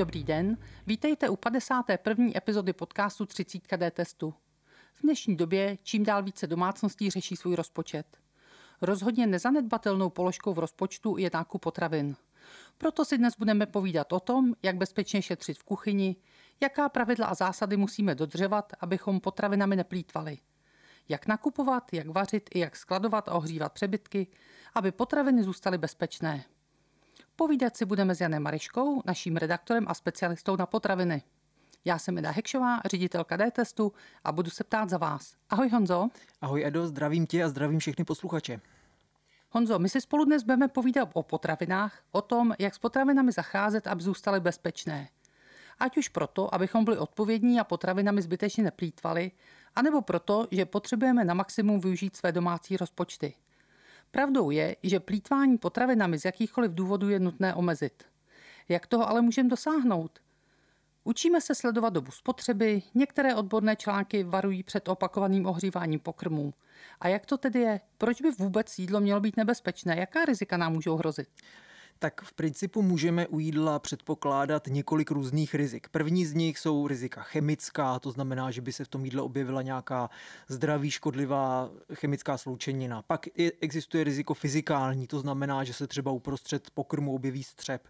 Dobrý den, vítejte u 51. epizody podcastu 30 D testu. V dnešní době čím dál více domácností řeší svůj rozpočet. Rozhodně nezanedbatelnou položkou v rozpočtu je nákup potravin. Proto si dnes budeme povídat o tom, jak bezpečně šetřit v kuchyni, jaká pravidla a zásady musíme dodržovat, abychom potravinami neplýtvali. Jak nakupovat, jak vařit i jak skladovat a ohřívat přebytky, aby potraviny zůstaly bezpečné. Povídat si budeme s Janem Mariškou, naším redaktorem a specialistou na potraviny. Já jsem Eda Hekšová, ředitelka D-testu a budu se ptát za vás. Ahoj Honzo. Ahoj Edo, zdravím tě a zdravím všechny posluchače. Honzo, my si spolu dnes budeme povídat o potravinách, o tom, jak s potravinami zacházet, aby zůstaly bezpečné. Ať už proto, abychom byli odpovědní a potravinami zbytečně neplýtvali, anebo proto, že potřebujeme na maximum využít své domácí rozpočty. Pravdou je, že plítvání potravinami z jakýchkoliv důvodů je nutné omezit. Jak toho ale můžeme dosáhnout? Učíme se sledovat dobu spotřeby, některé odborné články varují před opakovaným ohříváním pokrmů. A jak to tedy je? Proč by vůbec jídlo mělo být nebezpečné? Jaká rizika nám můžou hrozit? Tak v principu můžeme u jídla předpokládat několik různých rizik. První z nich jsou rizika chemická, to znamená, že by se v tom jídle objevila nějaká zdraví škodlivá chemická sloučenina. Pak existuje riziko fyzikální, to znamená, že se třeba uprostřed pokrmu objeví střep.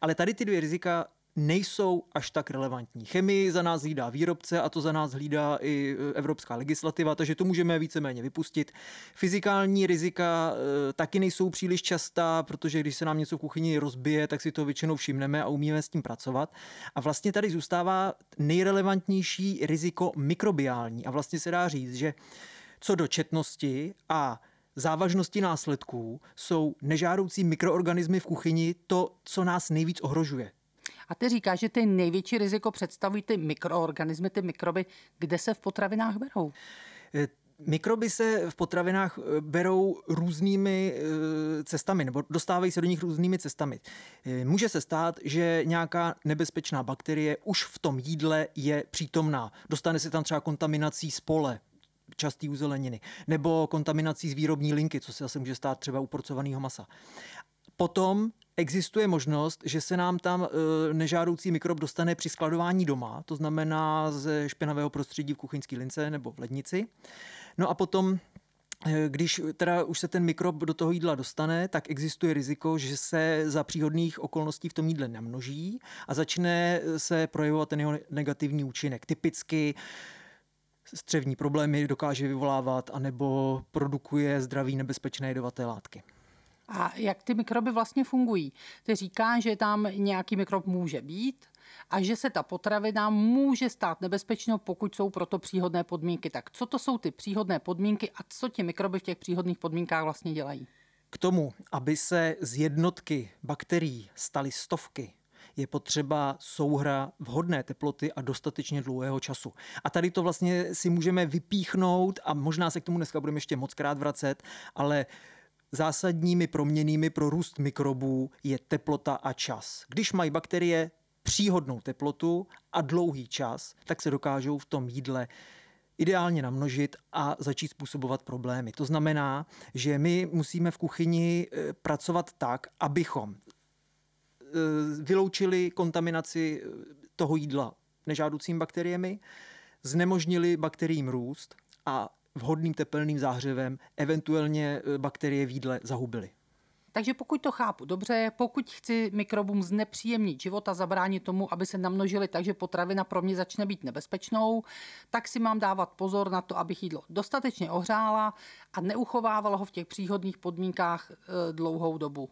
Ale tady ty dvě rizika nejsou až tak relevantní. Chemii za nás hlídá výrobce a to za nás hlídá i e, evropská legislativa, takže to můžeme víceméně vypustit. Fyzikální rizika e, taky nejsou příliš častá, protože když se nám něco v kuchyni rozbije, tak si to většinou všimneme a umíme s tím pracovat. A vlastně tady zůstává nejrelevantnější riziko mikrobiální. A vlastně se dá říct, že co do četnosti a závažnosti následků jsou nežádoucí mikroorganismy v kuchyni to, co nás nejvíc ohrožuje. A ty říkáš, že ty největší riziko představují ty mikroorganismy, ty mikroby, kde se v potravinách berou? Eh, mikroby se v potravinách eh, berou různými eh, cestami, nebo dostávají se do nich různými cestami. Může se stát, že nějaká nebezpečná bakterie už v tom jídle je přítomná. Dostane se tam třeba kontaminací z pole, častý u zeleniny, nebo kontaminací z výrobní linky, co se zase může stát třeba u porcovaného masa. Potom existuje možnost, že se nám tam e, nežádoucí mikrob dostane při skladování doma, to znamená ze špinavého prostředí v kuchyňské lince nebo v lednici. No a potom e, když teda už se ten mikrob do toho jídla dostane, tak existuje riziko, že se za příhodných okolností v tom jídle namnoží a začne se projevovat ten jeho negativní účinek. Typicky střevní problémy dokáže vyvolávat anebo produkuje zdraví nebezpečné jedovaté látky. A jak ty mikroby vlastně fungují? Ty říká, že tam nějaký mikrob může být a že se ta potravina může stát nebezpečnou, pokud jsou proto příhodné podmínky. Tak co to jsou ty příhodné podmínky a co ti mikroby v těch příhodných podmínkách vlastně dělají? K tomu, aby se z jednotky bakterií staly stovky, je potřeba souhra vhodné teploty a dostatečně dlouhého času. A tady to vlastně si můžeme vypíchnout a možná se k tomu dneska budeme ještě moc krát vracet, ale Zásadními proměnými pro růst mikrobů je teplota a čas. Když mají bakterie příhodnou teplotu a dlouhý čas, tak se dokážou v tom jídle ideálně namnožit a začít způsobovat problémy. To znamená, že my musíme v kuchyni eh, pracovat tak, abychom eh, vyloučili kontaminaci eh, toho jídla nežádoucími bakteriemi, znemožnili bakteriím růst a vhodným tepelným záhřevem eventuálně e, bakterie v jídle zahubily. Takže pokud to chápu dobře, pokud chci mikrobům znepříjemnit život a zabránit tomu, aby se namnožili takže potravina pro mě začne být nebezpečnou, tak si mám dávat pozor na to, abych jídlo dostatečně ohřála a neuchovávala ho v těch příhodných podmínkách e, dlouhou dobu.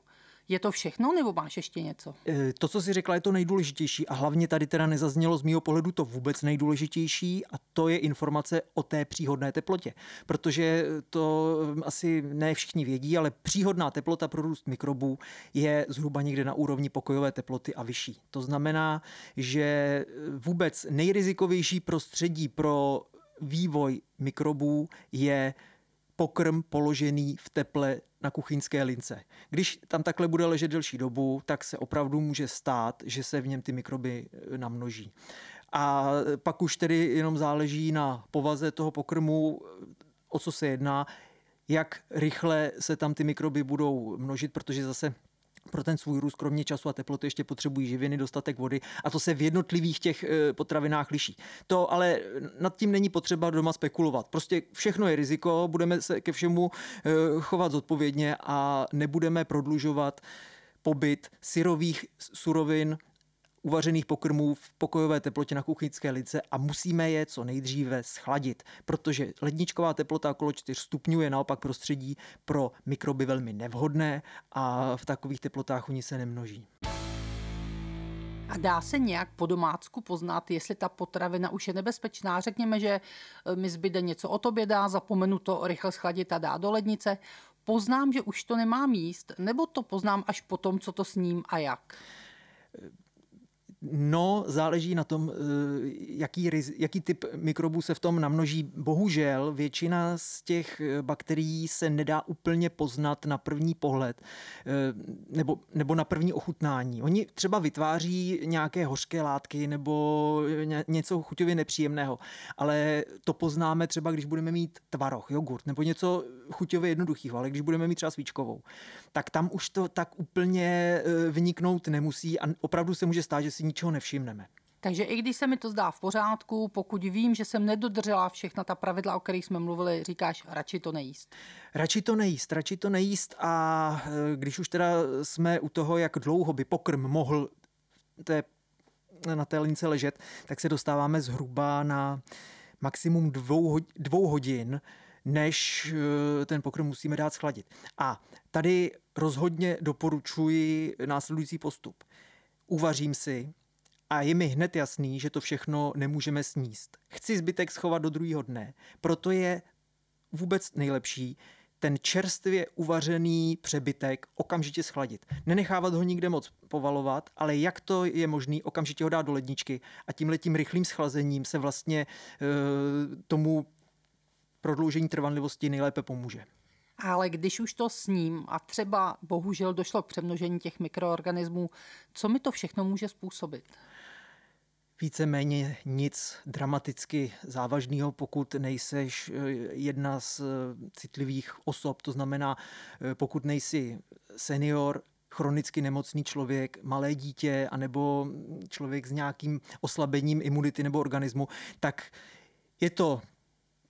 Je to všechno, nebo máš ještě něco? E, to, co jsi řekla, je to nejdůležitější a hlavně tady teda nezaznělo z mého pohledu to vůbec nejdůležitější a to je informace o té příhodné teplotě. Protože to asi ne všichni vědí, ale příhodná teplota pro růst mikrobů je zhruba někde na úrovni pokojové teploty a vyšší. To znamená, že vůbec nejrizikovější prostředí pro vývoj mikrobů je pokrm položený v teple na kuchyňské lince. Když tam takhle bude ležet delší dobu, tak se opravdu může stát, že se v něm ty mikroby e, namnoží. A pak už tedy jenom záleží na povaze toho pokrmu, e, o co se jedná, jak rychle se tam ty mikroby budou množit, protože zase pro ten svůj růst kromě času a teploty ještě potřebují živiny, dostatek vody a to se v jednotlivých těch eh, potravinách liší. To ale nad tím není potřeba doma spekulovat. Prostě všechno je riziko, budeme se ke všemu eh, chovat zodpovědně a nebudeme prodlužovat pobyt syrových surovin uvařených pokrmů v pokojové teplotě na kuchyňské lice a musíme je co nejdříve schladit, protože ledničková teplota okolo 4 stupňů je naopak prostředí pro mikroby velmi nevhodné a v takových teplotách oni se nemnoží. A dá se nějak po domácku poznat, jestli ta potravina už je nebezpečná? Řekněme, že e, mi zbyde něco od oběda, zapomenu to rychle schladit a dá do lednice. Poznám, že už to nemám jíst, nebo to poznám až potom, co to sním a jak? No, záleží na tom, eh, jaký, jaký typ mikrobů se v tom namnoží. Bohužel většina z těch eh, bakterií se nedá úplně poznat na první pohled eh, nebo, nebo na první ochutnání. Oni třeba vytváří nějaké hořké látky nebo něco chuťově nepříjemného, ale to poznáme třeba, když budeme mít tvaroh, jogurt nebo něco chuťově jednoduchého, ale když budeme mít třeba svíčkovou, tak tam už to tak úplně vyniknout nemusí a opravdu se může stát, že si ničeho nevšimneme. Takže i když se mi to zdá v pořádku, pokud vím, že jsem nedodržela všechna ta pravidla, o kterých jsme mluvili, říkáš, radši to nejíst. Radši to nejíst, radši to nejíst a e, když už teda jsme u toho, jak dlouho by pokrm mohl té, na té lince ležet, tak se dostáváme zhruba na maximum dvou, dvou hodin, než e, ten pokrm musíme dát schladit. A tady rozhodně doporučuji následující postup. Uvařím si a je mi hned jasný, že to všechno nemůžeme sníst. Chci zbytek schovat do druhého dne, proto je vůbec nejlepší ten čerstvě uvařený přebytek okamžitě schladit. Nenechávat ho nikde moc povalovat, ale jak to je možný, okamžitě ho dát do ledničky a tím letím rychlým schlazením se vlastně e, tomu prodloužení trvanlivosti nejlépe pomůže. Ale když už to sním a třeba bohužel došlo k přemnožení těch mikroorganismů, co mi to všechno může způsobit? víceméně nic dramaticky závažného, pokud nejseš eh, jedna z eh, citlivých osob. To znamená, eh, pokud nejsi senior, chronicky nemocný člověk, malé dítě, anebo člověk s nějakým oslabením imunity nebo organismu, tak je to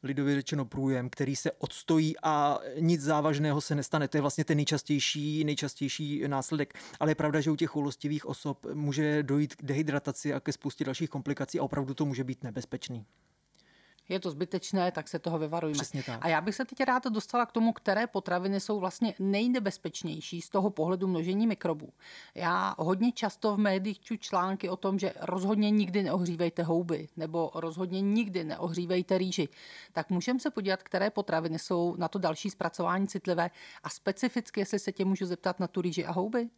lidově řečeno průjem, který se odstojí a nic závažného se nestane. To je vlastně ten nejčastější, nejčastější následek. Ale je pravda, že u těch choulostivých osob může dojít k dehydrataci a ke spoustě dalších komplikací a opravdu to může být nebezpečný je to zbytečné, tak se toho vyvarujeme. Přesně tak. A já bych se teď ráda dostala k tomu, které potraviny jsou vlastně nejnebezpečnější z toho pohledu množení mikrobů. Já hodně často v médiích čtu články o tom, že rozhodně nikdy neohřívejte houby nebo rozhodně nikdy neohřívejte rýži. Tak můžeme se podívat, které potraviny jsou na to další zpracování citlivé a specificky, jestli se tě můžu zeptat na tu rýži a houby?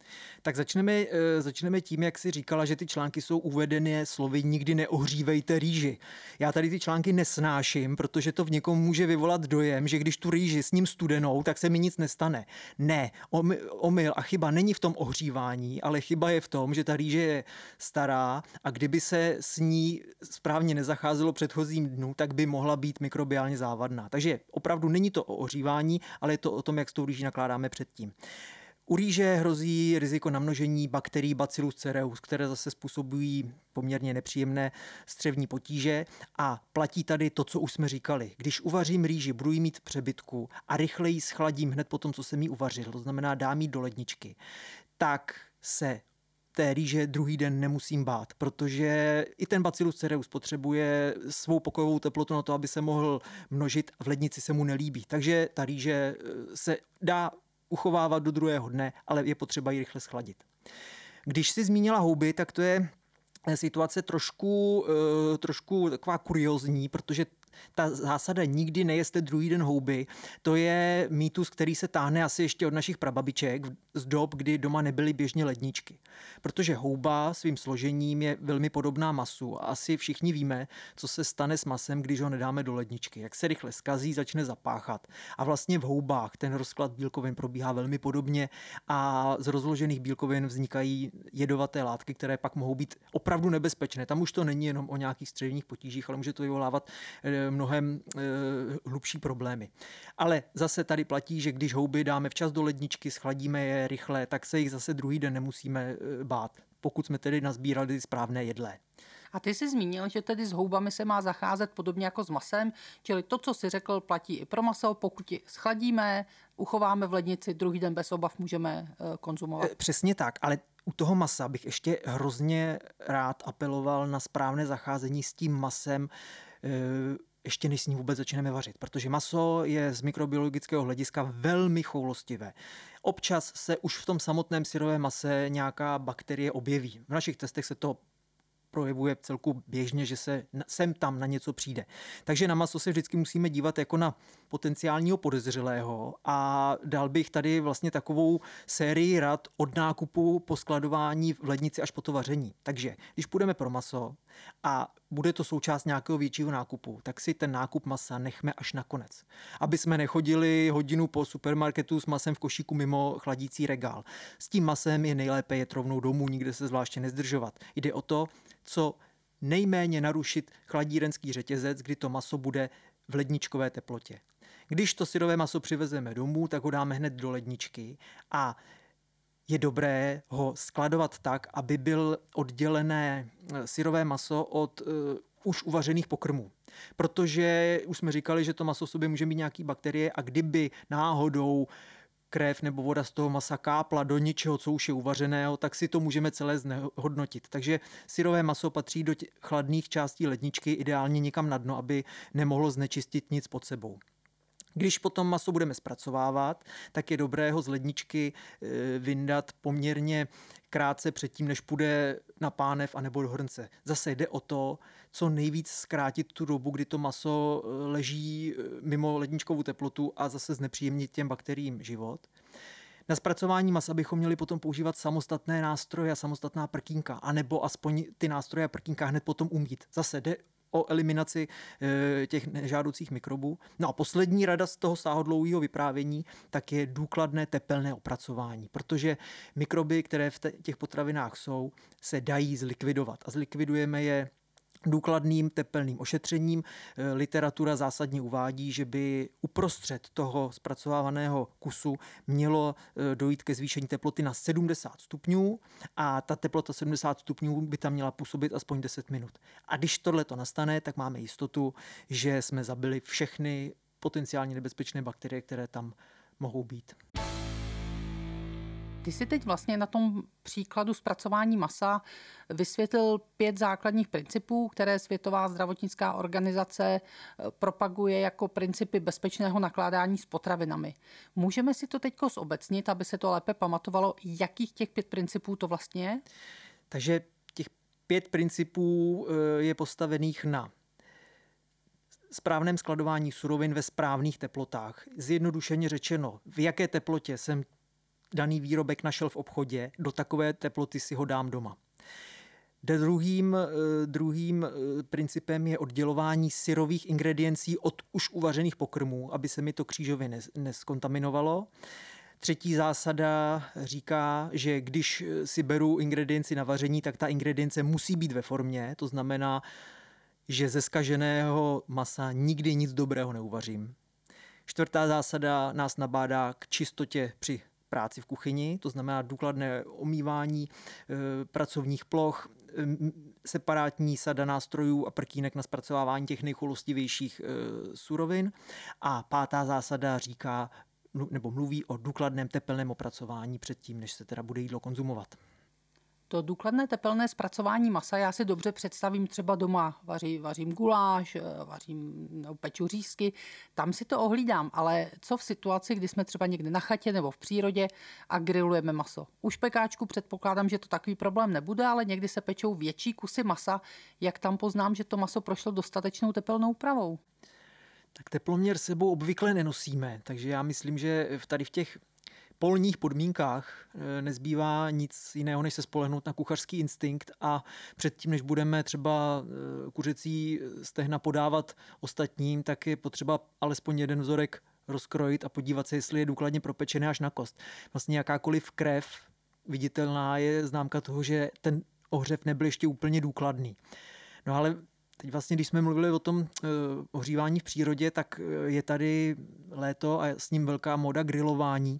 Tak začneme, eh, začneme tím, jak jsi říkala, že ty články jsou uvedeny slovy nikdy neohřívejte rýži. Já tady ty články nesnáším nesnáším, protože to v někom může vyvolat dojem, že když tu rýži s ním studenou, tak se mi nic nestane. Ne, omyl a chyba není v tom ohřívání, ale chyba je v tom, že ta rýže je stará a kdyby se s ní správně nezacházelo předchozím dnu, tak by mohla být mikrobiálně závadná. Takže opravdu není to o ohřívání, ale je to o tom, jak s tou rýží nakládáme předtím. U rýže hrozí riziko namnožení bakterií Bacillus cereus, které zase způsobují poměrně nepříjemné střevní potíže a platí tady to, co už jsme říkali. Když uvařím rýži, budu jí mít v přebytku a rychleji schladím hned po tom, co jsem jí uvařil, to znamená dám jí do ledničky, tak se té rýže druhý den nemusím bát, protože i ten Bacillus cereus potřebuje svou pokojovou teplotu na to, aby se mohl množit a v lednici se mu nelíbí. Takže ta rýže se dá uchovávat do druhého dne, ale je potřeba ji rychle schladit. Když si zmínila houby, tak to je situace trošku, eh, trošku taková kuriozní, protože ta zásada nikdy nejeste druhý den houby, to je mýtus, který se táhne asi ještě od našich prababiček z dob, kdy doma nebyly běžně ledničky. Protože houba svým složením je velmi podobná masu a asi všichni víme, co se stane s masem, když ho nedáme do ledničky. Jak se rychle skazí, začne zapáchat. A vlastně v houbách ten rozklad bílkovin probíhá velmi podobně a z rozložených bílkovin vznikají jedovaté látky, které pak mohou být opravdu nebezpečné. Tam už to není jenom o nějakých střevních potížích, ale může to vyvolávat eh, mnohem hlubší problémy. Ale zase tady platí, že když houby dáme včas do ledničky, schladíme je rychle, tak se jich zase druhý den nemusíme bát, pokud jsme tedy nazbírali správné jedlé. A ty jsi zmínil, že tedy s houbami se má zacházet podobně jako s masem, čili to, co si řekl, platí i pro maso. Pokud ji schladíme, uchováme v lednici, druhý den bez obav můžeme eh, konzumovat. Eh, přesně tak, ale u toho masa bych ještě hrozně rád apeloval na správné zacházení s tím masem, eh, ještě než s ním vůbec začneme vařit, protože maso je z mikrobiologického hlediska velmi choulostivé. Občas se už v tom samotném syrovém mase nějaká bakterie objeví. V našich testech se to projevuje celku běžně, že se sem tam na něco přijde. Takže na maso se vždycky musíme dívat jako na potenciálního podezřelého a dal bych tady vlastně takovou sérii rad od nákupu po skladování v lednici až po to vaření. Takže když půjdeme pro maso a bude to součást nějakého většího nákupu, tak si ten nákup masa nechme až na konec. Aby jsme nechodili hodinu po supermarketu s masem v košíku mimo chladící regál. S tím masem je nejlépe jet rovnou domů, nikde se zvláště nezdržovat. Jde o to, co nejméně narušit chladírenský řetězec, kdy to maso bude v ledničkové teplotě. Když to syrové maso přivezeme domů, tak ho dáme hned do ledničky a je dobré ho skladovat tak, aby byl oddělené eh, syrové maso od uh, už uvařených pokrmů. Protože už jsme říkali, že to maso v sobě může mít nějaký bakterie a kdyby náhodou krev nebo voda z toho masa kápla do něčeho, co už je uvařeného, tak si to můžeme celé znehodnotit. Takže syrové maso patří do chladných částí ledničky, ideálně někam na dno, aby nemohlo znečistit nic pod sebou. Když potom maso budeme zpracovávat, tak je dobré ho z ledničky e, vyndat poměrně krátce předtím, než půjde na pánev a nebo do hrnce. Zase jde o to, co nejvíc zkrátit tu dobu, kdy to maso e, leží e, mimo ledničkovou teplotu a zase znepříjemnit těm bakteriím život. Na zpracování masa bychom měli potom používat samostatné nástroje a samostatná prkínka, anebo aspoň ty nástroje a prkínka hned potom umít. Zase jde o eliminaci eh, těch nežádoucích mikrobů. No a poslední rada z toho sáhodlouhého vyprávění tak je důkladné tepelné opracování, protože mikroby, které v těch potravinách jsou, se dají zlikvidovat a zlikvidujeme je důkladným tepelným ošetřením. Eh, literatura zásadně uvádí, že by uprostřed toho zpracovávaného kusu mělo eh, dojít ke zvýšení teploty na 70 stupňů a ta teplota 70 stupňů by tam měla působit aspoň 10 minut. A když tohle to nastane, tak máme jistotu, že jsme zabili všechny potenciálně nebezpečné bakterie, které tam mohou být. Ty si teď vlastně na tom příkladu zpracování masa vysvětlil pět základních principů, které Světová zdravotnická organizace eh, propaguje jako principy bezpečného nakládání s potravinami. Můžeme si to teď zobecnit, aby se to lépe pamatovalo, jakých těch pět principů to vlastně je? Takže těch pět principů eh, je postavených na správném skladování surovin ve správných teplotách. Zjednodušeně řečeno, v jaké teplotě jsem daný výrobek našel v obchodě, do takové teploty si ho dám doma. Druhým, eh, druhým eh, principem je oddělování syrových ingrediencí od už uvařených pokrmů, aby se mi to křížově neskondaminovalo. Třetí zásada říká, že když eh, si beru ingredienci na vaření, tak ta ingredience musí být ve formě, to znamená, že ze skaženého masa nikdy nic dobrého neuvařím. Čtvrtá zásada nás nabádá k čistotě při práci v kuchyni, to znamená důkladné omývání e, pracovních ploch, separátní sada nástrojů a prkínek na zpracovávání těch nejcholostivějších e, surovin. A pátá zásada říká, nebo mluví o důkladném tepelném opracování předtím, než se teda bude jídlo konzumovat. To důkladné tepelné zpracování masa já si dobře představím třeba doma. Vaří, vařím guláš, eh, vařím no, peču řízky, tam si to ohlídám, ale co v situaci, kdy jsme třeba někde na chatě nebo v přírodě a grillujeme maso? Už pekáčku předpokládám, že to takový problém nebude, ale někdy se pečou větší kusy masa. Jak tam poznám, že to maso prošlo dostatečnou tepelnou úpravou? Tak teploměr sebou obvykle nenosíme, takže já myslím, že tady v těch polních podmínkách eh, nezbývá nic jiného, než se spolehnout na kuchařský instinkt a předtím, než budeme třeba eh, kuřecí stehna podávat ostatním, tak je potřeba alespoň jeden vzorek rozkrojit a podívat se, jestli je důkladně propečený až na kost. Vlastně jakákoliv krev viditelná je známka toho, že ten ohřev nebyl ještě úplně důkladný. No ale teď vlastně, když jsme mluvili o tom uh, ohřívání v přírodě, tak je tady léto a s ním velká moda grilování.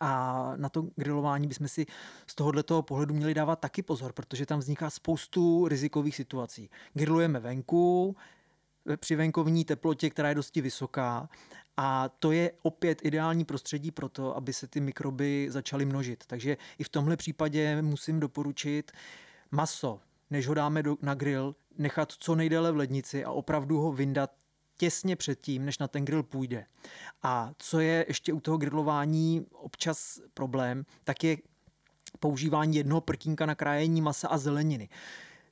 A na to grilování bychom si z tohoto pohledu měli dávat taky pozor, protože tam vzniká spoustu rizikových situací. Grillujeme venku, při venkovní teplotě, která je dosti vysoká. A to je opět ideální prostředí pro to, aby se ty mikroby začaly množit. Takže i v tomhle případě musím doporučit maso, než ho dáme do, na grill, nechat co nejdéle v lednici a opravdu ho vyndat těsně předtím, než na ten grill půjde. A co je ještě u toho grillování občas problém, tak je používání jednoho prkínka na krájení masa a zeleniny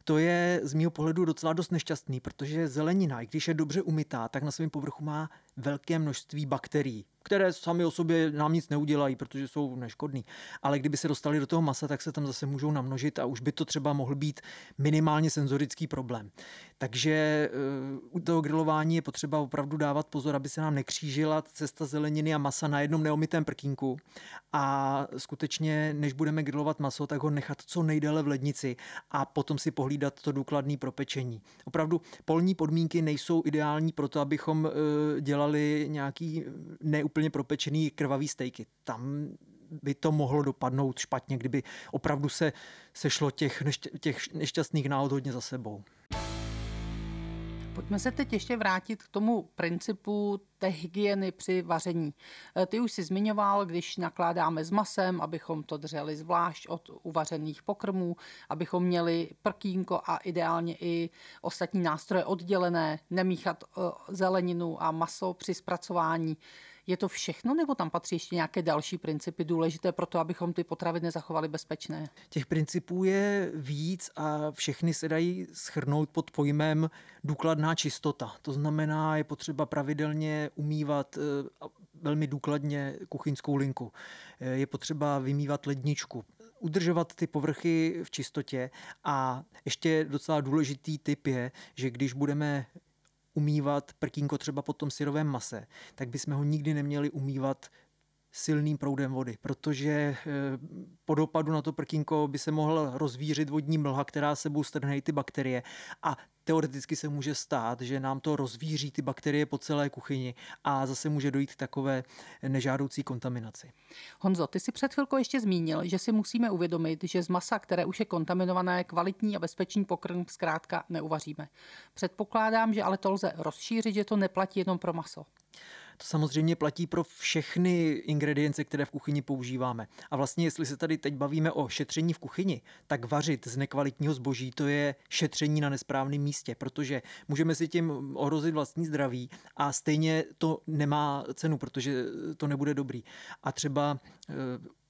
to je z mého pohledu docela dost nešťastný, protože zelenina, i když je dobře umytá, tak na svém povrchu má velké množství bakterií které sami o sobě nám nic neudělají, protože jsou neškodný. Ale kdyby se dostali do toho masa, tak se tam zase můžou namnožit a už by to třeba mohl být minimálně senzorický problém. Takže eh, u toho grilování je potřeba opravdu dávat pozor, aby se nám nekřížila cesta zeleniny a masa na jednom neomitém prkínku. A skutečně, než budeme grilovat maso, tak ho nechat co nejdéle v lednici a potom si pohlídat to důkladné propečení. Opravdu polní podmínky nejsou ideální pro to, abychom eh, dělali nějaký neúplně úplně propečený krvavý stejky. Tam by to mohlo dopadnout špatně, kdyby opravdu se sešlo těch, nešť- těch nešťastných náhod hodně za sebou. Pojďme se teď ještě vrátit k tomu principu té hygieny při vaření. E, ty už si zmiňoval, když nakládáme s masem, abychom to drželi zvlášť od uvařených pokrmů, abychom měli prkínko a ideálně i ostatní nástroje oddělené, nemíchat e, zeleninu a maso při zpracování. Je to všechno, nebo tam patří ještě nějaké další principy důležité pro to, abychom ty potraviny zachovali bezpečné? Těch principů je víc a všechny se dají schrnout pod pojmem důkladná čistota. To znamená, je potřeba pravidelně umývat eh, velmi důkladně kuchyňskou linku. Eh, je potřeba vymývat ledničku, udržovat ty povrchy v čistotě a ještě docela důležitý tip je, že když budeme umývat prkínko třeba po tom syrovém mase, tak bychom ho nikdy neměli umývat silným proudem vody, protože eh, po dopadu na to prkínko by se mohl rozvířit vodní mlha, která sebou strhne ty bakterie a teoreticky se může stát, že nám to rozvíří ty bakterie po celé kuchyni a zase může dojít takové nežádoucí kontaminaci. Honzo, ty si před chvilkou ještě zmínil, že si musíme uvědomit, že z masa, které už je kontaminované, kvalitní a bezpečný pokrm zkrátka neuvaříme. Předpokládám, že ale to lze rozšířit, že to neplatí jenom pro maso. To samozřejmě platí pro všechny ingredience, které v kuchyni používáme. A vlastně, jestli se tady teď bavíme o šetření v kuchyni, tak vařit z nekvalitního zboží to je šetření na nesprávném místě, protože můžeme si tím ohrozit vlastní zdraví a stejně to nemá cenu, protože to nebude dobrý. A třeba eh,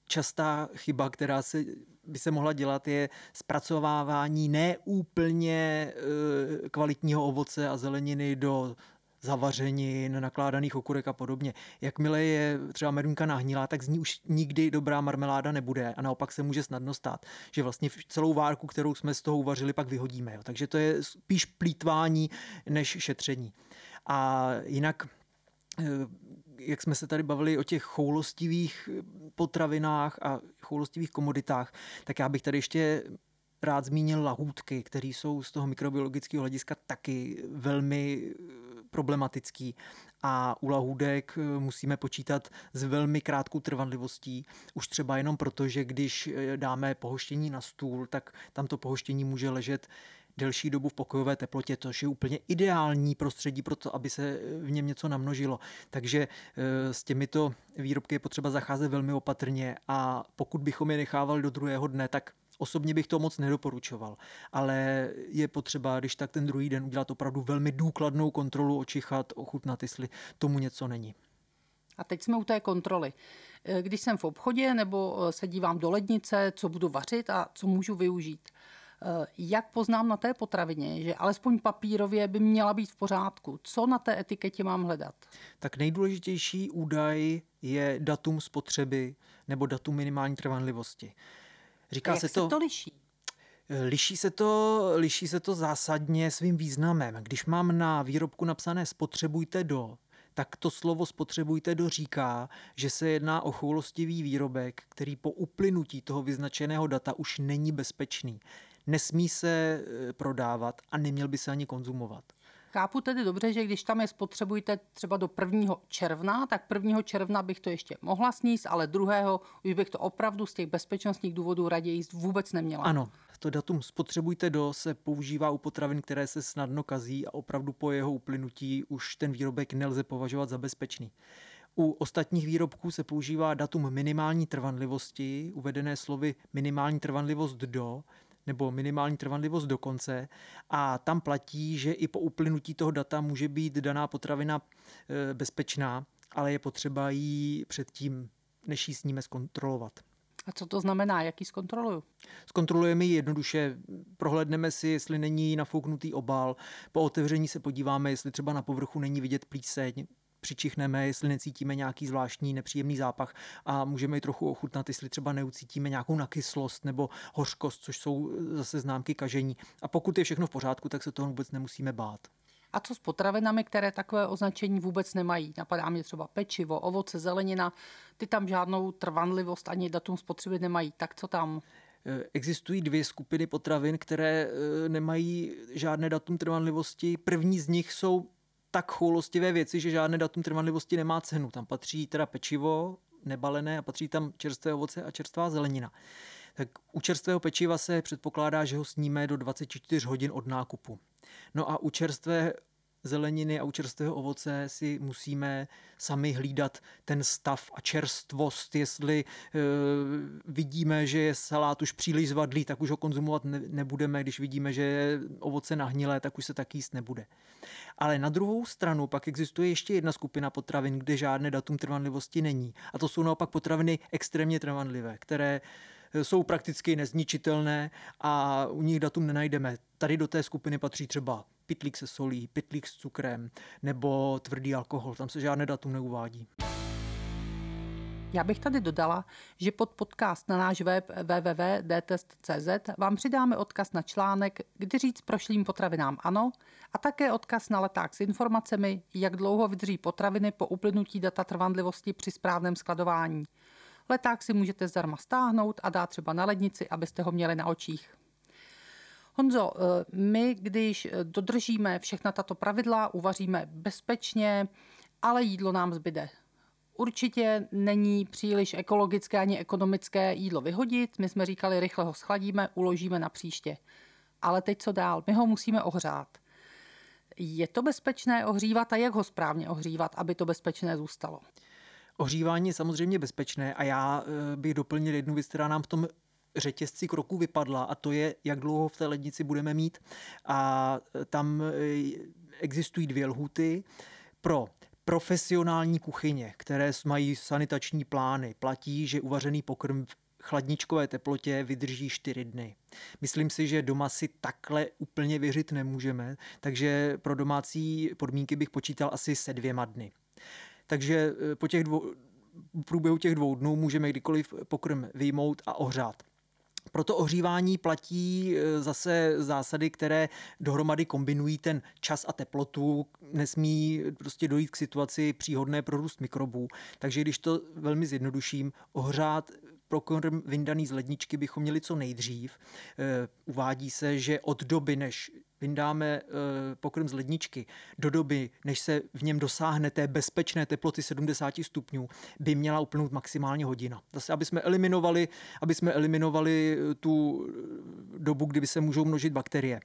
častá chyba, která se by se mohla dělat, je zpracovávání neúplně eh, kvalitního ovoce a zeleniny do zavařenin, nakládaných okurek a podobně. Jakmile je třeba medunka nahnilá, tak z ní už nikdy dobrá marmeláda nebude a naopak se může snadno stát, že vlastně celou várku, kterou jsme z toho uvařili, pak vyhodíme. Jo. Takže to je spíš plítvání než šetření. A jinak eh, jak jsme se tady bavili o těch choulostivých potravinách a choulostivých komoditách, tak já bych tady ještě rád zmínil lahůdky, které jsou z toho mikrobiologického hlediska taky velmi problematický a u lahůdek eh, musíme počítat s velmi krátkou trvanlivostí, už třeba jenom proto, že když eh, dáme pohoštění na stůl, tak tam to pohoštění může ležet delší dobu v pokojové teplotě, což je úplně ideální prostředí pro to, aby se v něm něco namnožilo. Takže eh, s těmito výrobky je potřeba zacházet velmi opatrně a pokud bychom je nechávali do druhého dne, tak Osobně bych to moc nedoporučoval, ale je potřeba, když tak ten druhý den udělat opravdu velmi důkladnou kontrolu, očichat, ochutnat, jestli tomu něco není. A teď jsme u té kontroly. Eh, když jsem v obchodě nebo eh, se dívám do lednice, co budu vařit a co můžu využít. Eh, jak poznám na té potravině, že alespoň papírově by měla být v pořádku? Co na té etiketě mám hledat? Tak nejdůležitější údaj je datum spotřeby nebo datum minimální trvanlivosti. Říká jak se, to, se to liší? Liší se to, liší se to zásadně svým významem. Když mám na výrobku napsané spotřebujte do, tak to slovo spotřebujte do říká, že se jedná o choulostivý výrobek, který po uplynutí toho vyznačeného data už není bezpečný. nesmí se eh, prodávat a neměl by se ani konzumovat. Chápu tedy dobře, že když tam je spotřebujete třeba do 1. června, tak 1. června bych to ještě mohla sníst, ale druhého už bych to opravdu z těch bezpečnostních důvodů raději jíst vůbec neměla. Ano, to datum spotřebujte do se používá u potravin, které se snadno kazí a opravdu po jeho uplynutí už ten výrobek nelze považovat za bezpečný. U ostatních výrobků se používá datum minimální trvanlivosti, uvedené slovy minimální trvanlivost do, nebo minimální trvanlivost do konce a tam platí, že i po uplynutí toho data může být daná potravina e, bezpečná, ale je potřeba ji předtím, než ji sníme, zkontrolovat. A co to znamená, jak ji zkontroluju? Zkontrolujeme ji jednoduše, prohlédneme si, jestli není nafouknutý obal, po otevření se podíváme, jestli třeba na povrchu není vidět plíseň, přičichneme, jestli necítíme nějaký zvláštní nepříjemný zápach a můžeme i trochu ochutnat, jestli třeba neucítíme nějakou nakyslost nebo hořkost, což jsou zase známky kažení. A pokud je všechno v pořádku, tak se toho vůbec nemusíme bát. A co s potravinami, které takové označení vůbec nemají? Napadá mě třeba pečivo, ovoce, zelenina. Ty tam žádnou trvanlivost ani datum spotřeby nemají. Tak co tam? Existují dvě skupiny potravin, které e, nemají žádné datum trvanlivosti. První z nich jsou tak choulostivé věci, že žádné datum trvanlivosti nemá cenu. Tam patří teda pečivo, nebalené a patří tam čerstvé ovoce a čerstvá zelenina. Tak u čerstvého pečiva se předpokládá, že ho sníme do 24 hodin od nákupu. No a u čerstvé zeleniny a u čerstvého ovoce si musíme sami hlídat ten stav a čerstvost. Jestli e, vidíme, že je salát už příliš zvadlý, tak už ho konzumovat ne, nebudeme. Když vidíme, že je ovoce nahnilé, tak už se tak jíst nebude. Ale na druhou stranu pak existuje ještě jedna skupina potravin, kde žádné datum trvanlivosti není. A to jsou naopak potraviny extrémně trvanlivé, které jsou prakticky nezničitelné a u nich datum nenajdeme. Tady do té skupiny patří třeba pitlík se solí, pitlík s cukrem nebo tvrdý alkohol. Tam se žádné datum neuvádí. Já bych tady dodala, že pod podcast na náš web www.dtest.cz vám přidáme odkaz na článek Kdy říct prošlým potravinám ano a také odkaz na leták s informacemi, jak dlouho vydrží potraviny po uplynutí data trvanlivosti při správném skladování. Leták si můžete zdarma stáhnout a dát třeba na lednici, abyste ho měli na očích. Honzo, eh, my, když dodržíme všechna tato pravidla, uvaříme bezpečně, ale jídlo nám zbyde. Určitě není příliš ekologické ani ekonomické jídlo vyhodit. My jsme říkali, rychle ho schladíme, uložíme na příště. Ale teď co dál? My ho musíme ohřát. Je to bezpečné ohřívat a jak ho správně ohřívat, aby to bezpečné zůstalo? Ohřívání je samozřejmě bezpečné a já eh, bych doplnil jednu věc, která nám v tom řetězci kroků vypadla a to je, jak dlouho v té lednici budeme mít. A eh, tam eh, existují dvě lhuty pro profesionální kuchyně, které mají sanitační plány. Platí, že uvařený pokrm v chladničkové teplotě vydrží 4 dny. Myslím si, že doma si takhle úplně věřit nemůžeme, takže pro domácí podmínky bych počítal asi se dvěma dny. Takže eh, po těch dvou, průběhu těch dvou dnů můžeme kdykoliv pokrm vyjmout a ohřát. Pro to ohřívání platí eh, zase zásady, které dohromady kombinují ten čas a teplotu. Nesmí prostě dojít k situaci příhodné pro růst mikrobů. Takže když to velmi zjednoduším, ohřát pokrm vyndaný z ledničky bychom měli co nejdřív. Eh, uvádí se, že od doby, než vyndáme eh, pokrm z ledničky do doby, než se v něm dosáhne té bezpečné teploty 70 stupňů, by měla uplynout maximálně hodina. Zase, aby jsme eliminovali, aby jsme eliminovali eh, tu dobu, kdy se můžou množit bakterie.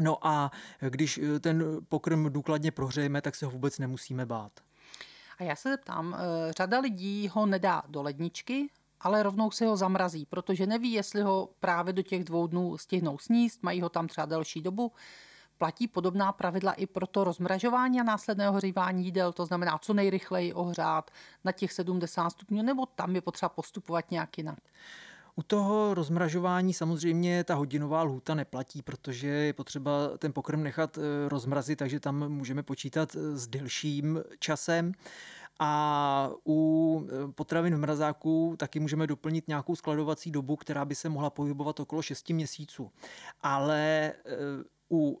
No a když ten pokrm důkladně prohřejeme, tak se ho vůbec nemusíme bát. A já se zeptám, řada lidí ho nedá do ledničky, ale rovnou si ho zamrazí, protože neví, jestli ho právě do těch dvou dnů stihnou sníst, mají ho tam třeba delší dobu. Platí podobná pravidla i pro to rozmražování a následného hřívání jídel, to znamená co nejrychleji ohřát na těch 70 stupňů, nebo tam je potřeba postupovat nějak jinak. U toho rozmražování samozřejmě ta hodinová lhůta neplatí, protože je potřeba ten pokrm nechat eh, rozmrazit, takže tam můžeme počítat eh, s delším časem. A u e, potravin v mrazáku taky můžeme doplnit nějakou skladovací dobu, která by se mohla pohybovat okolo 6 měsíců. Ale e, u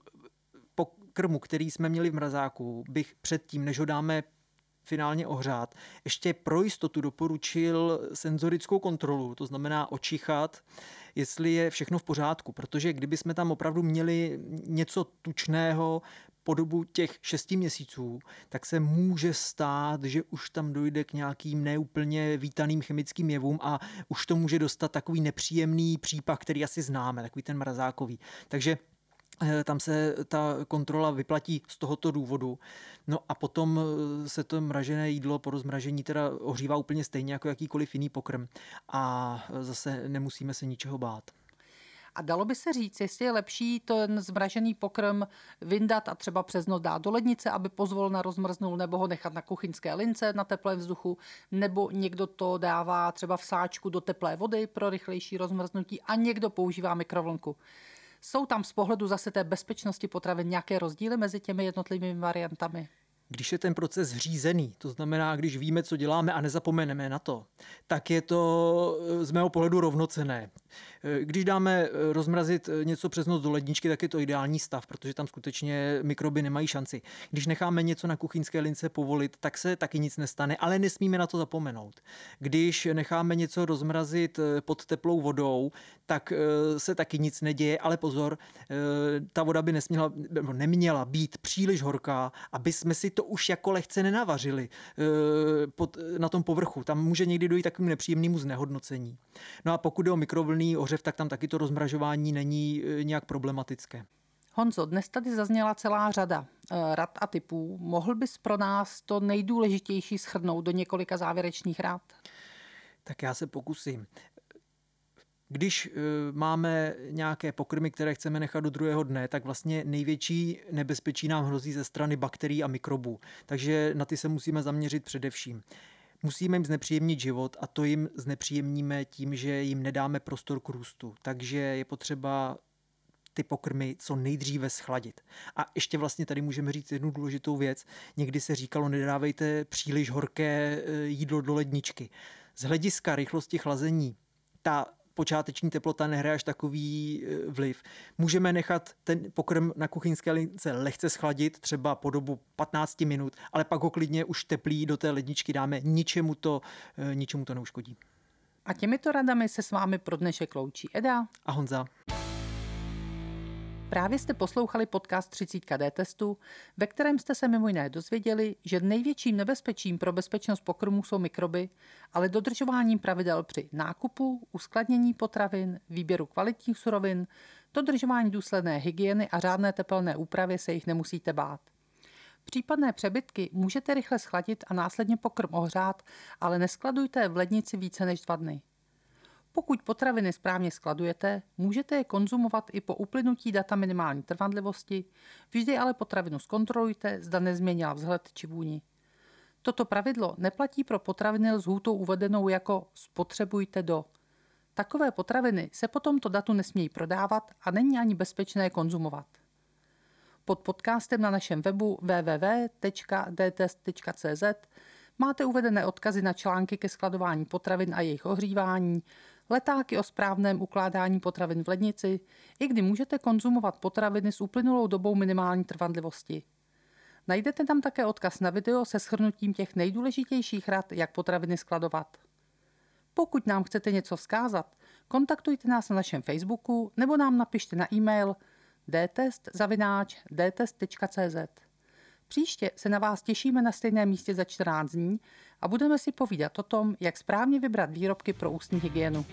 pokrmu, který jsme měli v mrazáku, bych předtím, než ho dáme finálně ohřát, ještě pro jistotu doporučil senzorickou kontrolu, to znamená očichat, jestli je všechno v pořádku, protože kdyby jsme tam opravdu měli něco tučného po dobu těch šesti měsíců, tak se může stát, že už tam dojde k nějakým neúplně vítaným chemickým jevům a už to může dostat takový nepříjemný případ, který asi známe, takový ten mrazákový. Takže Eh, tam se ta kontrola vyplatí z tohoto důvodu. No a potom eh, se to mražené jídlo po rozmražení teda ohřívá úplně stejně jako jakýkoliv jiný pokrm. A eh, zase nemusíme se ničeho bát. A dalo by se říct, jestli je lepší ten zmražený pokrm vyndat a třeba přes noc dát do lednice, aby pozvolna rozmrznul, nebo ho nechat na kuchyňské lince na teplém vzduchu, nebo někdo to dává třeba v sáčku do teplé vody pro rychlejší rozmrznutí a někdo používá mikrovlnku. Jsou tam z pohledu zase té bezpečnosti potravin nějaké rozdíly mezi těmi jednotlivými variantami? Když je ten proces řízený, to znamená, když víme, co děláme a nezapomeneme na to, tak je to eh, z mého pohledu rovnocené. Eh, když dáme eh, rozmrazit něco přes noc do ledničky, tak je to ideální stav, protože tam skutečně mikroby nemají šanci. Když necháme něco na kuchyňské lince povolit, tak se taky nic nestane, ale nesmíme na to zapomenout. Když necháme něco rozmrazit pod teplou vodou, tak se taky nic neděje, ale pozor, ta voda by nesměla, neměla být příliš horká, aby jsme si to to už jako lehce nenavařili eh, pod, na tom povrchu. Tam může někdy dojít takovým nepříjemnému znehodnocení. No a pokud jde o mikrovlný ořev, tak tam taky to rozmražování není eh, nějak problematické. Honzo, dnes tady zazněla celá řada eh, rad a typů. Mohl bys pro nás to nejdůležitější schrnout do několika závěrečných rád? Tak já se pokusím. Když eh, máme nějaké pokrmy, které chceme nechat do druhého dne, tak vlastně největší nebezpečí nám hrozí ze strany bakterií a mikrobů. Takže na ty se musíme zaměřit především. Musíme jim znepříjemnit život a to jim znepříjemníme tím, že jim nedáme prostor k růstu. Takže je potřeba ty pokrmy co nejdříve schladit. A ještě vlastně tady můžeme říct jednu důležitou věc. Někdy se říkalo, nedávejte příliš horké eh, jídlo do ledničky. Z hlediska rychlosti chlazení ta počáteční teplota nehraje až takový e, vliv. Můžeme nechat ten pokrm na kuchyňské lince lehce schladit, třeba po dobu 15 minut, ale pak ho klidně už teplý do té ledničky dáme, ničemu to, e, ničemu to neuškodí. A těmito radami se s vámi pro dnešek loučí Eda a Honza. Právě jste poslouchali podcast 30 KD testu, ve kterém jste se mimo jiné dozvěděli, že největším nebezpečím pro bezpečnost pokrmů jsou mikroby, ale dodržováním pravidel při nákupu, uskladnění potravin, výběru kvalitních surovin, dodržování důsledné hygieny a řádné tepelné úpravy se jich nemusíte bát. Případné přebytky můžete rychle schladit a následně pokrm ohřát, ale neskladujte v lednici více než dva dny. Pokud potraviny správně skladujete, můžete je konzumovat i po uplynutí data minimální trvanlivosti, vždy ale potravinu zkontrolujte, zda nezměnila vzhled či vůni. Toto pravidlo neplatí pro potraviny s hůtou uvedenou jako spotřebujte do. Takové potraviny se po tomto datu nesmějí prodávat a není ani bezpečné konzumovat. Pod podcastem na našem webu www.dtest.cz máte uvedené odkazy na články ke skladování potravin a jejich ohřívání, letáky o správném ukládání potravin v lednici, i kdy můžete konzumovat potraviny s uplynulou dobou minimální trvanlivosti. Najdete tam také odkaz na video se shrnutím těch nejdůležitějších rad, jak potraviny skladovat. Pokud nám chcete něco vzkázat, kontaktujte nás na našem Facebooku nebo nám napište na e-mail dtest.cz. Příště se na vás těšíme na stejném místě za 14 dní a budeme si povídat o tom, jak správně vybrat výrobky pro ústní hygienu.